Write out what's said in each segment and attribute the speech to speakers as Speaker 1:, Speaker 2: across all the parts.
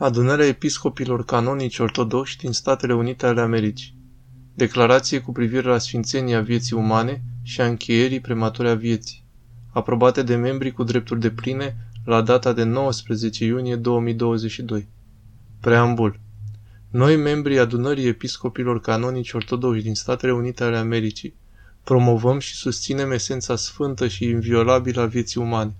Speaker 1: Adunarea episcopilor canonici ortodoxi din Statele Unite ale Americii. Declarație cu privire la sfințenia vieții umane și a încheierii premature a vieții. Aprobate de membrii cu drepturi de pline la data de 19 iunie 2022. Preambul. Noi, membrii adunării episcopilor canonici ortodoxi din Statele Unite ale Americii, promovăm și susținem esența sfântă și inviolabilă a vieții umane.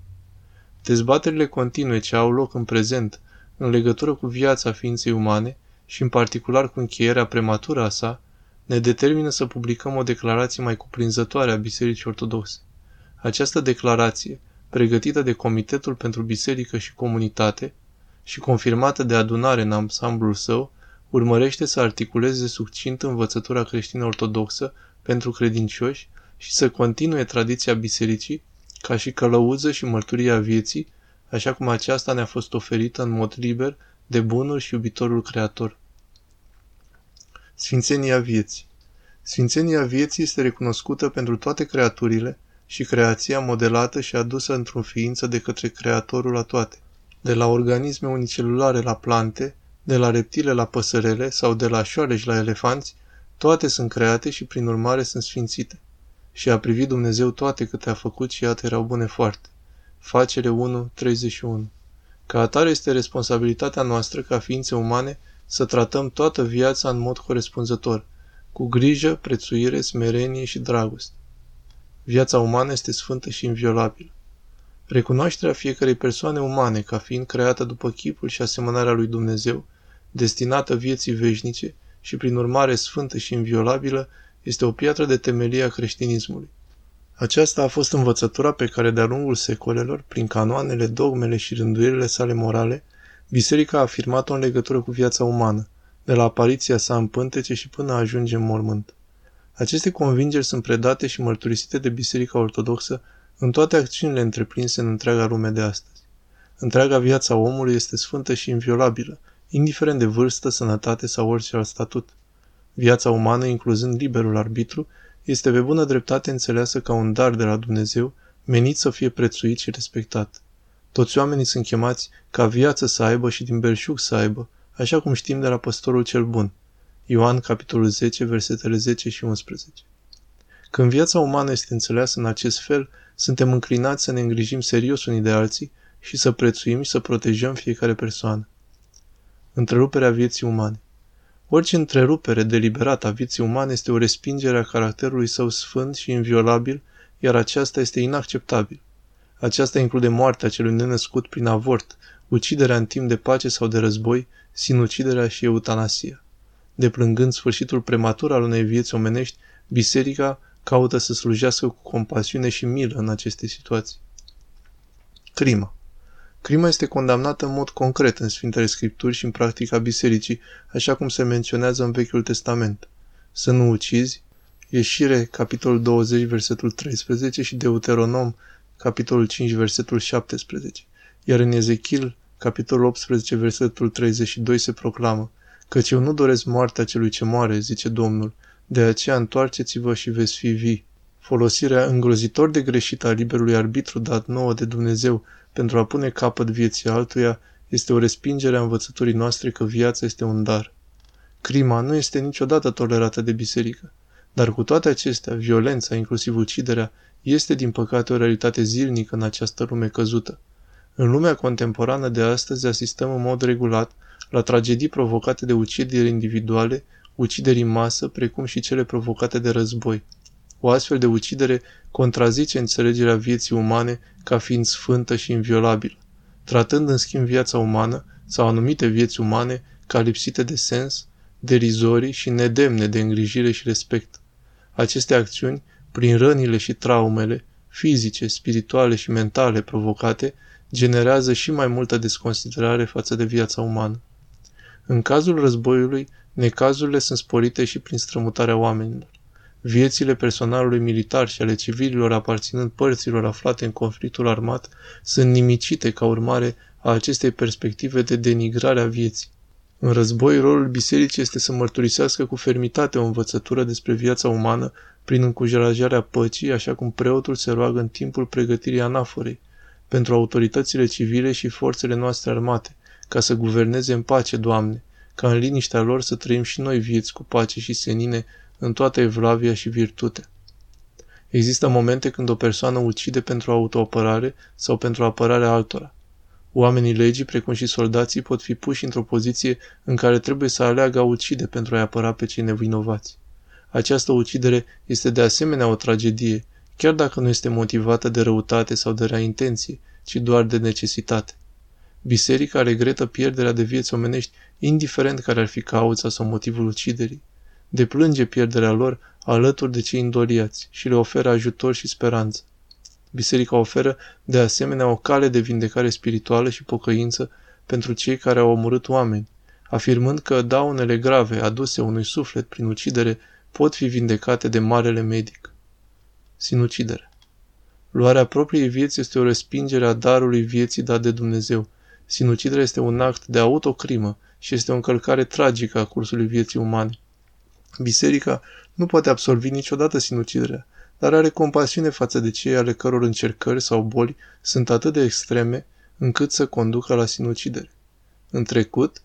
Speaker 1: Dezbaterile continue ce au loc în prezent în legătură cu viața ființei umane și în particular cu încheierea prematură a sa, ne determină să publicăm o declarație mai cuprinzătoare a Bisericii Ortodoxe. Această declarație, pregătită de Comitetul pentru Biserică și Comunitate și confirmată de adunare în ansamblul său, urmărește să articuleze succint învățătura creștină ortodoxă pentru credincioși și să continue tradiția bisericii ca și călăuză și mărturia vieții așa cum aceasta ne-a fost oferită în mod liber de bunul și iubitorul Creator. Sfințenia vieții Sfințenia vieții este recunoscută pentru toate creaturile și creația modelată și adusă într-o ființă de către Creatorul la toate, de la organisme unicelulare la plante, de la reptile la păsărele sau de la șoareci la elefanți, toate sunt create și prin urmare sunt sfințite. Și a privit Dumnezeu toate câte a făcut și iată erau bune foarte. Facere 1, 31. Ca atare este responsabilitatea noastră ca ființe umane să tratăm toată viața în mod corespunzător, cu grijă, prețuire, smerenie și dragoste. Viața umană este sfântă și inviolabilă. Recunoașterea fiecarei persoane umane ca fiind creată după chipul și asemănarea lui Dumnezeu, destinată vieții veșnice și prin urmare sfântă și inviolabilă, este o piatră de temelie a creștinismului. Aceasta a fost învățătura pe care de-a lungul secolelor, prin canoanele, dogmele și rânduielile sale morale, biserica a afirmat-o în legătură cu viața umană, de la apariția sa în pântece și până ajunge în mormânt. Aceste convingeri sunt predate și mărturisite de Biserica Ortodoxă în toate acțiunile întreprinse în întreaga lume de astăzi. Întreaga viața omului este sfântă și inviolabilă, indiferent de vârstă, sănătate sau orice alt statut. Viața umană, incluzând liberul arbitru, este pe bună dreptate înțeleasă ca un dar de la Dumnezeu, menit să fie prețuit și respectat. Toți oamenii sunt chemați ca viață să aibă și din belșug să aibă, așa cum știm de la păstorul cel bun. Ioan, capitolul 10, versetele 10 și 11. Când viața umană este înțeleasă în acest fel, suntem înclinați să ne îngrijim serios unii de alții și să prețuim și să protejăm fiecare persoană. Întreruperea vieții umane Orice întrerupere deliberată a vieții umane este o respingere a caracterului său sfânt și inviolabil, iar aceasta este inacceptabil. Aceasta include moartea celui nenăscut prin avort, uciderea în timp de pace sau de război, sinuciderea și eutanasia. Deplângând sfârșitul prematur al unei vieți omenești, biserica caută să slujească cu compasiune și milă în aceste situații. Crima Crima este condamnată în mod concret în Sfintele Scripturi și în practica bisericii, așa cum se menționează în Vechiul Testament. Să nu ucizi, Ieșire, capitolul 20, versetul 13 și Deuteronom, capitolul 5, versetul 17. Iar în Ezechiel, capitolul 18, versetul 32 se proclamă, Căci eu nu doresc moartea celui ce moare, zice Domnul, de aceea întoarceți-vă și veți fi vii. Folosirea îngrozitor de greșită a liberului arbitru dat nouă de Dumnezeu pentru a pune capăt vieții altuia este o respingere a învățăturii noastre că viața este un dar. Crima nu este niciodată tolerată de biserică, dar cu toate acestea, violența, inclusiv uciderea, este din păcate o realitate zilnică în această lume căzută. În lumea contemporană de astăzi asistăm în mod regulat la tragedii provocate de ucideri individuale, ucideri în masă, precum și cele provocate de război. O astfel de ucidere contrazice înțelegerea vieții umane ca fiind sfântă și inviolabilă, tratând în schimb viața umană sau anumite vieți umane ca lipsite de sens, derizorii și nedemne de îngrijire și respect. Aceste acțiuni, prin rănile și traumele, fizice, spirituale și mentale provocate, generează și mai multă desconsiderare față de viața umană. În cazul războiului, necazurile sunt sporite și prin strămutarea oamenilor. Viețile personalului militar și ale civililor aparținând părților aflate în conflictul armat sunt nimicite ca urmare a acestei perspective de denigrare a vieții. În război, rolul bisericii este să mărturisească cu fermitate o învățătură despre viața umană prin încurajarea păcii, așa cum preotul se roagă în timpul pregătirii anaforei, pentru autoritățile civile și forțele noastre armate, ca să guverneze în pace, Doamne, ca în liniștea lor să trăim și noi vieți cu pace și senine în toată evlavia și virtutea. Există momente când o persoană ucide pentru autoapărare sau pentru apărarea altora. Oamenii legii, precum și soldații, pot fi puși într-o poziție în care trebuie să aleagă a ucide pentru a-i apăra pe cei nevinovați. Această ucidere este de asemenea o tragedie, chiar dacă nu este motivată de răutate sau de rea intenție, ci doar de necesitate. Biserica regretă pierderea de vieți omenești, indiferent care ar fi cauza sau motivul uciderii. Deplânge pierderea lor alături de cei îndoliați și le oferă ajutor și speranță. Biserica oferă de asemenea o cale de vindecare spirituală și pocăință pentru cei care au omorât oameni, afirmând că daunele grave aduse unui suflet prin ucidere pot fi vindecate de marele medic. Sinucidere Luarea propriei vieți este o respingere a darului vieții dat de Dumnezeu. Sinuciderea este un act de autocrimă și este o încălcare tragică a cursului vieții umane. Biserica nu poate absolvi niciodată sinuciderea, dar are compasiune față de cei ale căror încercări sau boli sunt atât de extreme încât să conducă la sinucidere. În trecut,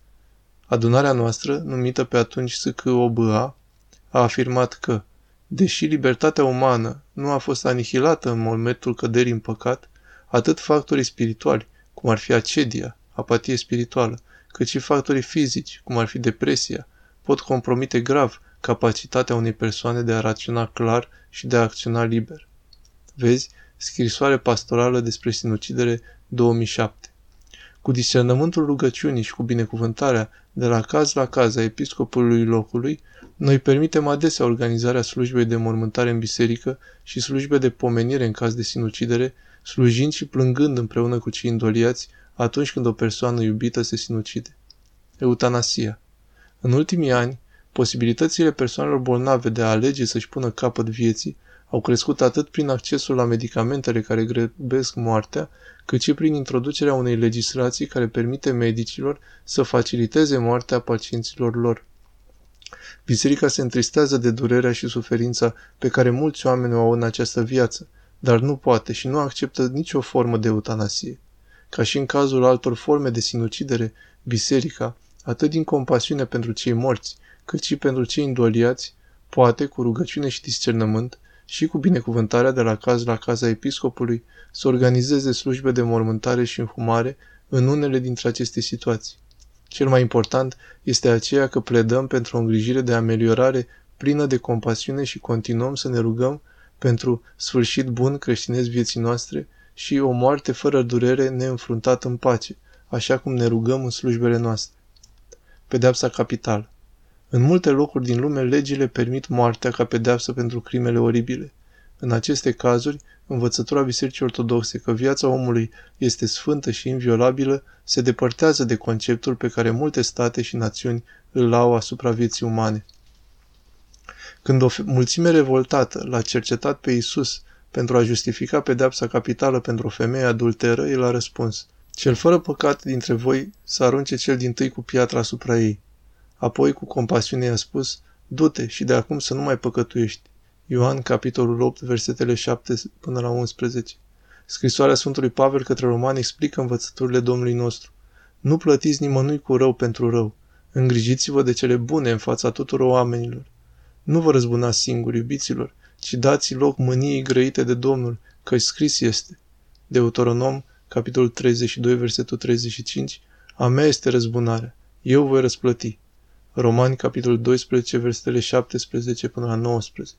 Speaker 1: adunarea noastră, numită pe atunci SCOBA, a afirmat că, deși libertatea umană nu a fost anihilată în momentul căderii în păcat, atât factorii spirituali, cum ar fi acedia, apatie spirituală, cât și factorii fizici, cum ar fi depresia, pot compromite grav capacitatea unei persoane de a raționa clar și de a acționa liber. Vezi, scrisoare pastorală despre sinucidere 2007. Cu discernământul rugăciunii și cu binecuvântarea de la caz la caz a episcopului locului, noi permitem adesea organizarea slujbei de mormântare în biserică și slujbe de pomenire în caz de sinucidere, slujind și plângând împreună cu cei îndoliați atunci când o persoană iubită se sinucide. Eutanasia În ultimii ani, Posibilitățile persoanelor bolnave de a alege să-și pună capăt vieții au crescut atât prin accesul la medicamentele care grăbesc moartea, cât și prin introducerea unei legislații care permite medicilor să faciliteze moartea pacienților lor. Biserica se întristează de durerea și suferința pe care mulți oameni o au în această viață, dar nu poate și nu acceptă nicio formă de eutanasie. Ca și în cazul altor forme de sinucidere, biserica, atât din compasiune pentru cei morți, cât și pentru cei îndoliați, poate, cu rugăciune și discernământ, și cu binecuvântarea de la caz la caz a episcopului, să organizeze slujbe de mormântare și înhumare în unele dintre aceste situații. Cel mai important este aceea că pledăm pentru o îngrijire de ameliorare plină de compasiune și continuăm să ne rugăm pentru sfârșit bun creștinesc vieții noastre și o moarte fără durere neînfruntată în pace, așa cum ne rugăm în slujbele noastre. Pedeapsa capitală în multe locuri din lume, legile permit moartea ca pedeapsă pentru crimele oribile. În aceste cazuri, învățătura Bisericii Ortodoxe că viața omului este sfântă și inviolabilă se depărtează de conceptul pe care multe state și națiuni îl au asupra vieții umane. Când o mulțime revoltată l-a cercetat pe Isus pentru a justifica pedeapsa capitală pentru o femeie adulteră, el a răspuns, Cel fără păcat dintre voi să arunce cel din tâi cu piatra asupra ei. Apoi, cu compasiune, i-a spus, Du-te și de acum să nu mai păcătuiești. Ioan, capitolul 8, versetele 7 până la 11. Scrisoarea Sfântului Pavel către romani explică învățăturile Domnului nostru. Nu plătiți nimănui cu rău pentru rău. Îngrijiți-vă de cele bune în fața tuturor oamenilor. Nu vă răzbunați singuri, iubiților, ci dați loc mâniei grăite de Domnul, că scris este. Deuteronom, capitolul 32, versetul 35, A mea este răzbunarea. Eu voi răsplăti. Romani, capitolul 12, versetele 17 până la 19.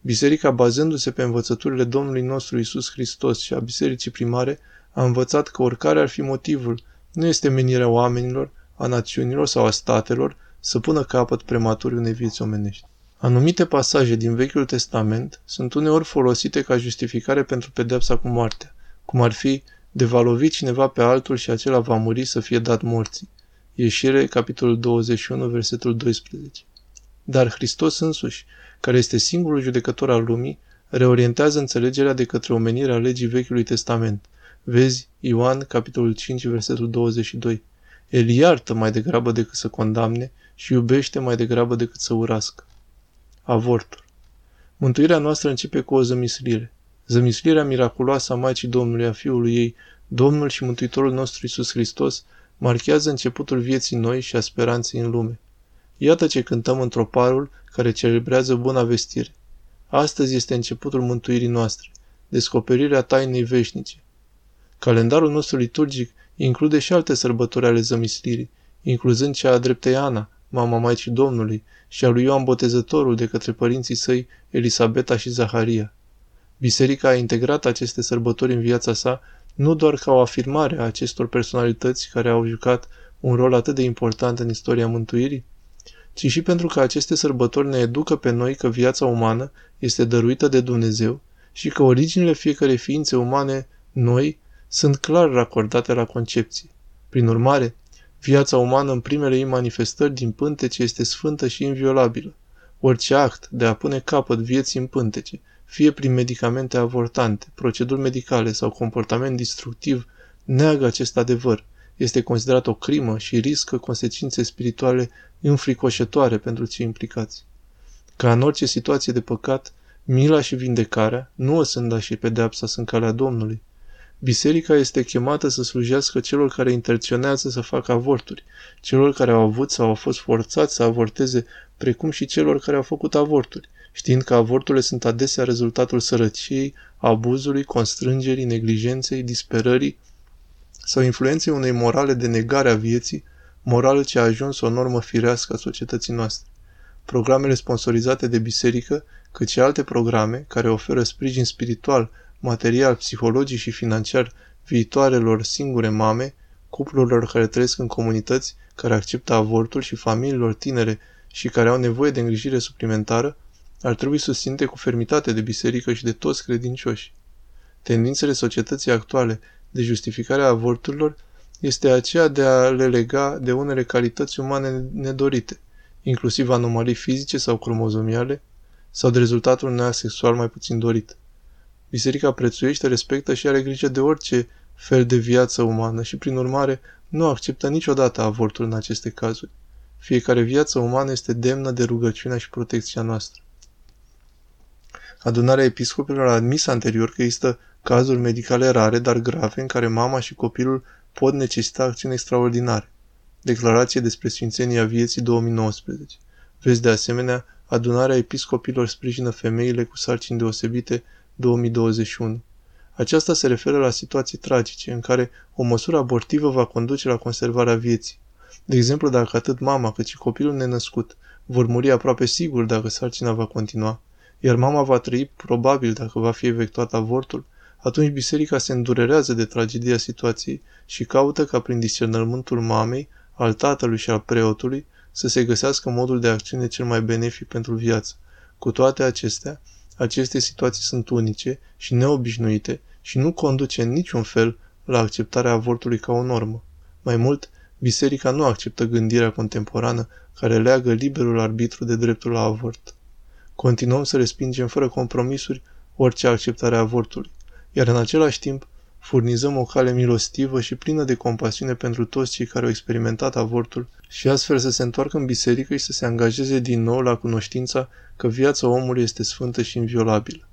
Speaker 1: Biserica, bazându-se pe învățăturile Domnului nostru Isus Hristos și a bisericii primare, a învățat că oricare ar fi motivul, nu este menirea oamenilor, a națiunilor sau a statelor să pună capăt prematurii unei vieți omenești. Anumite pasaje din Vechiul Testament sunt uneori folosite ca justificare pentru pedepsa cu moartea, cum ar fi de va lovi cineva pe altul și acela va muri să fie dat morții. Ieșire, capitolul 21, versetul 12. Dar Hristos însuși, care este singurul judecător al lumii, reorientează înțelegerea de către omenirea legii Vechiului Testament. Vezi Ioan, capitolul 5, versetul 22. El iartă mai degrabă decât să condamne și iubește mai degrabă decât să urască. Avortul. Mântuirea noastră începe cu o zămislire. Zămislirea miraculoasă a Maicii Domnului, a Fiului ei, Domnul și Mântuitorul nostru Isus Hristos, marchează începutul vieții noi și a speranței în lume. Iată ce cântăm într-o parul care celebrează buna vestire. Astăzi este începutul mântuirii noastre, descoperirea tainei veșnice. Calendarul nostru liturgic include și alte sărbători ale zămislirii, incluzând cea a dreptei Ana, mama Maicii Domnului, și a lui Ioan Botezătorul de către părinții săi Elisabeta și Zaharia. Biserica a integrat aceste sărbători în viața sa nu doar ca o afirmare a acestor personalități care au jucat un rol atât de important în istoria mântuirii, ci și pentru că aceste sărbători ne educă pe noi că viața umană este dăruită de Dumnezeu și că originile fiecarei ființe umane, noi, sunt clar racordate la concepție. Prin urmare, viața umană în primele ei manifestări din pântece este sfântă și inviolabilă. Orice act de a pune capăt vieții în pântece, fie prin medicamente avortante, proceduri medicale sau comportament destructiv, neagă acest adevăr, este considerat o crimă și riscă consecințe spirituale înfricoșătoare pentru cei implicați. Ca în orice situație de păcat, mila și vindecarea, nu o sânda și pedeapsa sunt calea Domnului. Biserica este chemată să slujească celor care intenționează să facă avorturi, celor care au avut sau au fost forțați să avorteze, precum și celor care au făcut avorturi, știind că avorturile sunt adesea rezultatul sărăciei, abuzului, constrângerii, neglijenței, disperării sau influenței unei morale de negare a vieții, morală ce a ajuns o normă firească a societății noastre. Programele sponsorizate de biserică, cât și alte programe care oferă sprijin spiritual, material, psihologic și financiar viitoarelor singure mame, cuplurilor care trăiesc în comunități, care acceptă avortul și familiilor tinere și care au nevoie de îngrijire suplimentară, ar trebui susținute cu fermitate de biserică și de toți credincioși. Tendințele societății actuale de justificare a avorturilor este aceea de a le lega de unele calități umane nedorite, inclusiv anomalii fizice sau cromozomiale, sau de rezultatul unui sexual mai puțin dorit. Biserica prețuiește, respectă și are grijă de orice fel de viață umană și, prin urmare, nu acceptă niciodată avortul în aceste cazuri. Fiecare viață umană este demnă de rugăciunea și protecția noastră. Adunarea episcopilor a admis anterior că există cazuri medicale rare, dar grave, în care mama și copilul pot necesita acțiuni extraordinare. Declarație despre Sfințenia Vieții 2019. Vezi de asemenea, adunarea episcopilor sprijină femeile cu sarcini deosebite 2021. Aceasta se referă la situații tragice în care o măsură abortivă va conduce la conservarea vieții. De exemplu, dacă atât mama cât și copilul nenăscut vor muri aproape sigur dacă sarcina va continua, iar mama va trăi probabil dacă va fi efectuat avortul, atunci biserica se îndurerează de tragedia situației și caută ca prin discernământul mamei, al tatălui și al preotului să se găsească modul de acțiune cel mai benefic pentru viață. Cu toate acestea, aceste situații sunt unice și neobișnuite și nu conduce în niciun fel la acceptarea avortului ca o normă. Mai mult, biserica nu acceptă gândirea contemporană care leagă liberul arbitru de dreptul la avort. Continuăm să respingem fără compromisuri orice acceptare a avortului iar în același timp furnizăm o cale milostivă și plină de compasiune pentru toți cei care au experimentat avortul și astfel să se întoarcă în biserică și să se angajeze din nou la cunoștința că viața omului este sfântă și inviolabilă.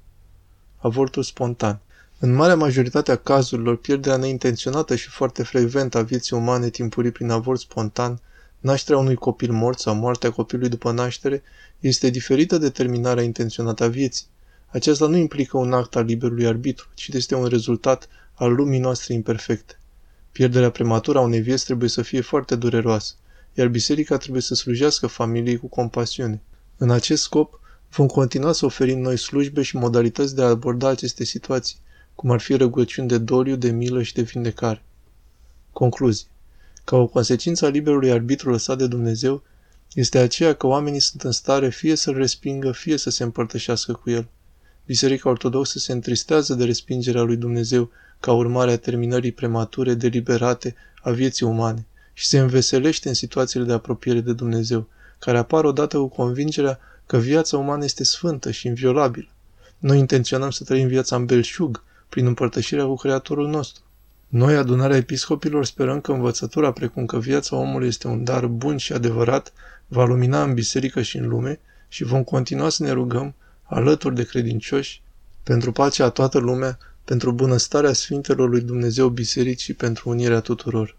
Speaker 1: Avortul spontan În marea majoritate a cazurilor, pierderea neintenționată și foarte frecventă a vieții umane timpurii prin avort spontan, nașterea unui copil mort sau moartea copilului după naștere, este diferită de terminarea intenționată a vieții. Aceasta nu implică un act al liberului arbitru, ci este un rezultat al lumii noastre imperfecte. Pierderea prematură a unei vieți trebuie să fie foarte dureroasă, iar biserica trebuie să slujească familiei cu compasiune. În acest scop, vom continua să oferim noi slujbe și modalități de a aborda aceste situații, cum ar fi rugăciuni de doliu, de milă și de vindecare. Concluzie. Ca o consecință a liberului arbitru lăsat de Dumnezeu, este aceea că oamenii sunt în stare fie să-l respingă, fie să se împărtășească cu el. Biserica Ortodoxă se întristează de respingerea lui Dumnezeu ca urmare a terminării premature, deliberate a vieții umane și se înveselește în situațiile de apropiere de Dumnezeu, care apar odată cu convingerea că viața umană este sfântă și inviolabilă. Noi intenționăm să trăim viața în belșug, prin împărtășirea cu Creatorul nostru. Noi, adunarea episcopilor, sperăm că învățătura precum că viața omului este un dar bun și adevărat va lumina în biserică și în lume și vom continua să ne rugăm alături de credincioși, pentru pacea a toată lumea, pentru bunăstarea Sfintelor lui Dumnezeu Bisericii, pentru unirea tuturor.